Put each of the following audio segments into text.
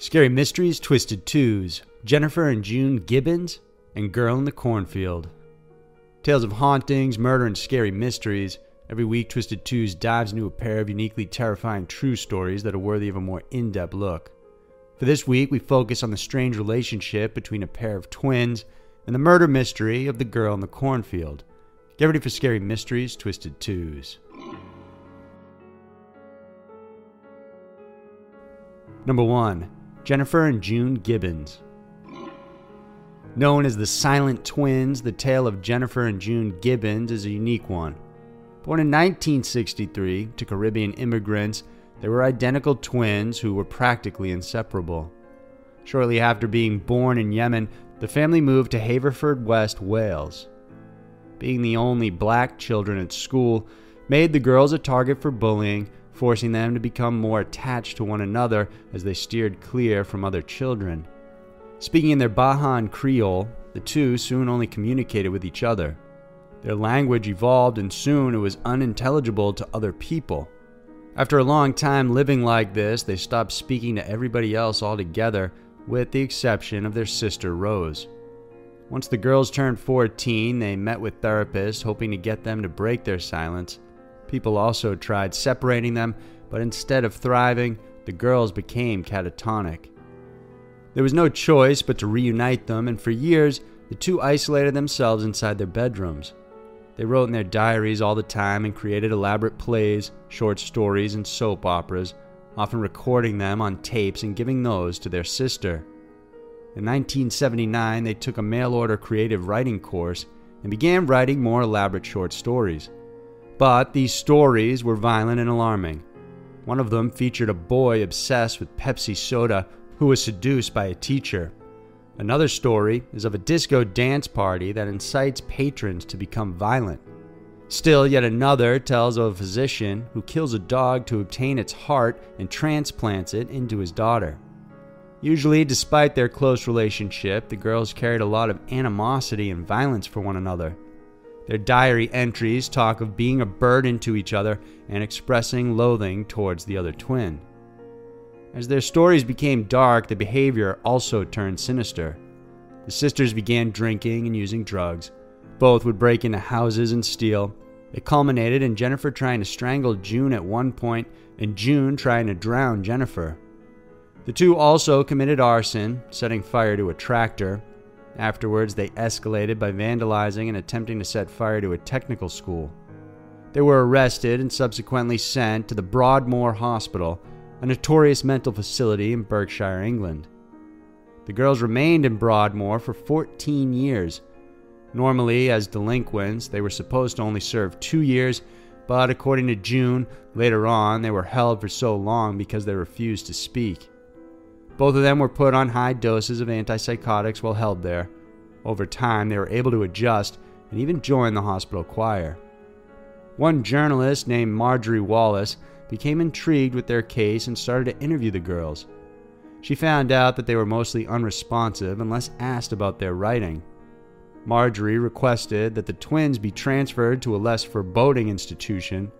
Scary Mysteries Twisted Twos, Jennifer and June Gibbons, and Girl in the Cornfield. Tales of hauntings, murder, and scary mysteries. Every week, Twisted Twos dives into a pair of uniquely terrifying true stories that are worthy of a more in depth look. For this week, we focus on the strange relationship between a pair of twins and the murder mystery of the girl in the cornfield. Get ready for Scary Mysteries Twisted Twos. Number 1 Jennifer and June Gibbons. Known as the Silent Twins, the tale of Jennifer and June Gibbons is a unique one. Born in 1963 to Caribbean immigrants, they were identical twins who were practically inseparable. Shortly after being born in Yemen, the family moved to Haverfordwest, Wales. Being the only black children at school made the girls a target for bullying forcing them to become more attached to one another as they steered clear from other children. Speaking in their Bajan Creole, the two soon only communicated with each other. Their language evolved, and soon it was unintelligible to other people. After a long time living like this, they stopped speaking to everybody else altogether, with the exception of their sister Rose. Once the girls turned 14, they met with therapists, hoping to get them to break their silence People also tried separating them, but instead of thriving, the girls became catatonic. There was no choice but to reunite them, and for years, the two isolated themselves inside their bedrooms. They wrote in their diaries all the time and created elaborate plays, short stories, and soap operas, often recording them on tapes and giving those to their sister. In 1979, they took a mail order creative writing course and began writing more elaborate short stories. But these stories were violent and alarming. One of them featured a boy obsessed with Pepsi soda who was seduced by a teacher. Another story is of a disco dance party that incites patrons to become violent. Still, yet another tells of a physician who kills a dog to obtain its heart and transplants it into his daughter. Usually, despite their close relationship, the girls carried a lot of animosity and violence for one another. Their diary entries talk of being a burden to each other and expressing loathing towards the other twin. As their stories became dark, the behavior also turned sinister. The sisters began drinking and using drugs. Both would break into houses and steal. It culminated in Jennifer trying to strangle June at one point and June trying to drown Jennifer. The two also committed arson, setting fire to a tractor, Afterwards, they escalated by vandalizing and attempting to set fire to a technical school. They were arrested and subsequently sent to the Broadmoor Hospital, a notorious mental facility in Berkshire, England. The girls remained in Broadmoor for 14 years. Normally, as delinquents, they were supposed to only serve two years, but according to June, later on, they were held for so long because they refused to speak. Both of them were put on high doses of antipsychotics while held there. Over time, they were able to adjust and even join the hospital choir. One journalist named Marjorie Wallace became intrigued with their case and started to interview the girls. She found out that they were mostly unresponsive unless asked about their writing. Marjorie requested that the twins be transferred to a less foreboding institution.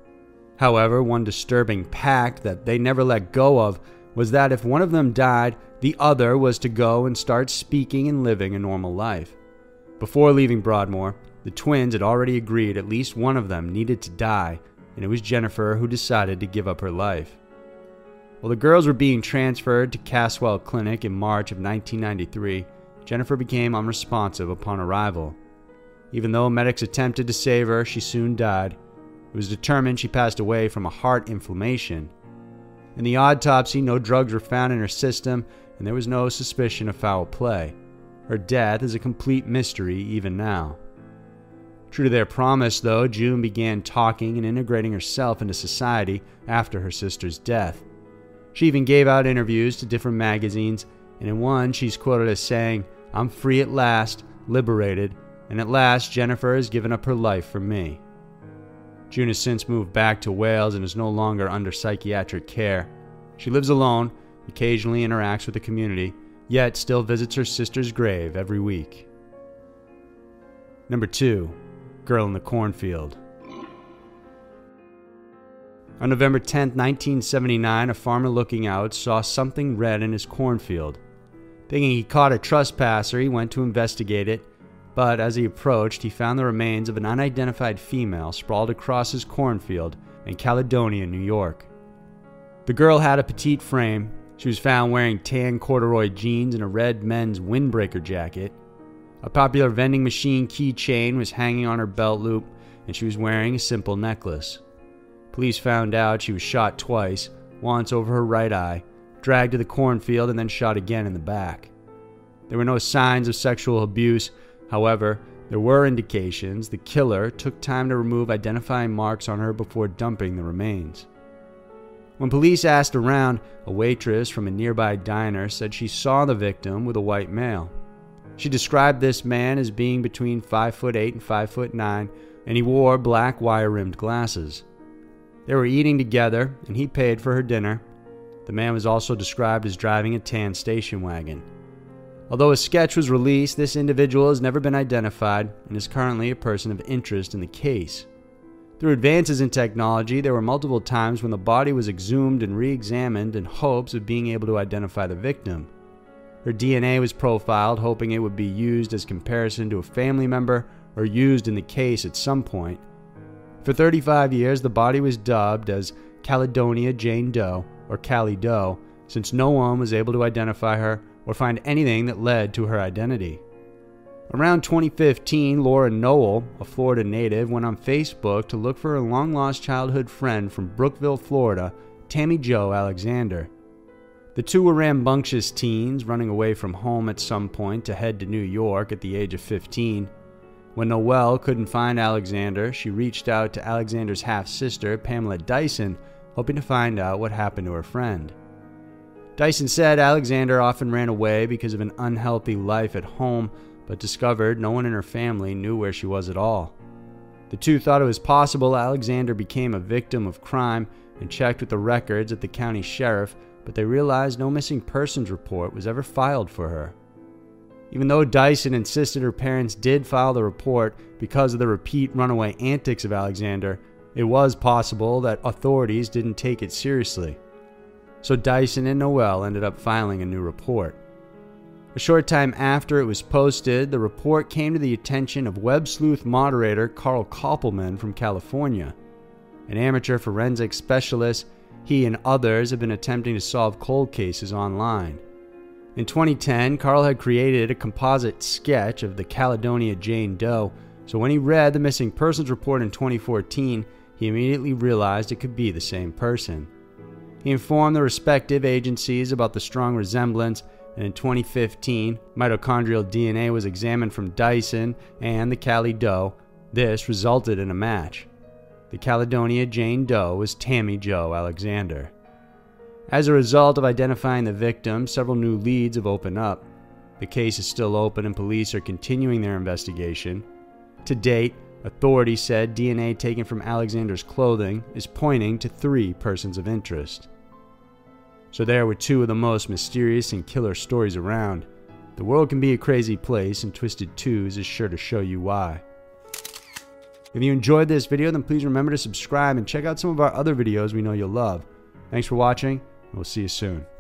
However, one disturbing pact that they never let go of was that if one of them died, the other was to go and start speaking and living a normal life. Before leaving Broadmoor, the twins had already agreed at least one of them needed to die, and it was Jennifer who decided to give up her life. While the girls were being transferred to Caswell Clinic in March of 1993, Jennifer became unresponsive upon arrival. Even though medics attempted to save her, she soon died. It was determined she passed away from a heart inflammation. In the autopsy, no drugs were found in her system, and there was no suspicion of foul play. Her death is a complete mystery even now. True to their promise, though, June began talking and integrating herself into society after her sister's death. She even gave out interviews to different magazines, and in one she's quoted as saying, I'm free at last, liberated, and at last Jennifer has given up her life for me. June has since moved back to Wales and is no longer under psychiatric care. She lives alone, occasionally interacts with the community, yet still visits her sister's grave every week. Number 2 Girl in the Cornfield. On November 10, 1979, a farmer looking out saw something red in his cornfield. Thinking he caught a trespasser, he went to investigate it, but as he approached, he found the remains of an unidentified female sprawled across his cornfield in Caledonia, New York. The girl had a petite frame. She was found wearing tan corduroy jeans and a red men's windbreaker jacket. A popular vending machine keychain was hanging on her belt loop, and she was wearing a simple necklace. Police found out she was shot twice, once over her right eye, dragged to the cornfield, and then shot again in the back. There were no signs of sexual abuse, however, there were indications the killer took time to remove identifying marks on her before dumping the remains. When police asked around, a waitress from a nearby diner said she saw the victim with a white male. She described this man as being between 5 foot 8 and 5 foot 9, and he wore black wire-rimmed glasses. They were eating together, and he paid for her dinner. The man was also described as driving a tan station wagon. Although a sketch was released, this individual has never been identified and is currently a person of interest in the case. Through advances in technology, there were multiple times when the body was exhumed and re examined in hopes of being able to identify the victim. Her DNA was profiled, hoping it would be used as comparison to a family member or used in the case at some point. For 35 years, the body was dubbed as Caledonia Jane Doe or Callie Doe, since no one was able to identify her or find anything that led to her identity. Around 2015, Laura Noel, a Florida native, went on Facebook to look for her long lost childhood friend from Brookville, Florida, Tammy Jo Alexander. The two were rambunctious teens running away from home at some point to head to New York at the age of 15. When Noel couldn't find Alexander, she reached out to Alexander's half sister, Pamela Dyson, hoping to find out what happened to her friend. Dyson said Alexander often ran away because of an unhealthy life at home, but discovered no one in her family knew where she was at all. The two thought it was possible Alexander became a victim of crime and checked with the records at the county sheriff but they realized no missing persons report was ever filed for her. Even though Dyson insisted her parents did file the report because of the repeat runaway antics of Alexander, it was possible that authorities didn't take it seriously. So Dyson and Noel ended up filing a new report. A short time after it was posted, the report came to the attention of web sleuth moderator Carl Koppelman from California. An amateur forensic specialist he and others have been attempting to solve cold cases online. In 2010, Carl had created a composite sketch of the Caledonia Jane Doe, so when he read the missing persons report in 2014, he immediately realized it could be the same person. He informed the respective agencies about the strong resemblance, and in 2015, mitochondrial DNA was examined from Dyson and the Callie Doe. This resulted in a match. The Caledonia Jane Doe was Tammy Jo Alexander. As a result of identifying the victim, several new leads have opened up. The case is still open and police are continuing their investigation. To date, authorities said DNA taken from Alexander's clothing is pointing to three persons of interest. So, there were two of the most mysterious and killer stories around. The world can be a crazy place, and Twisted Twos is sure to show you why. If you enjoyed this video, then please remember to subscribe and check out some of our other videos we know you'll love. Thanks for watching, and we'll see you soon.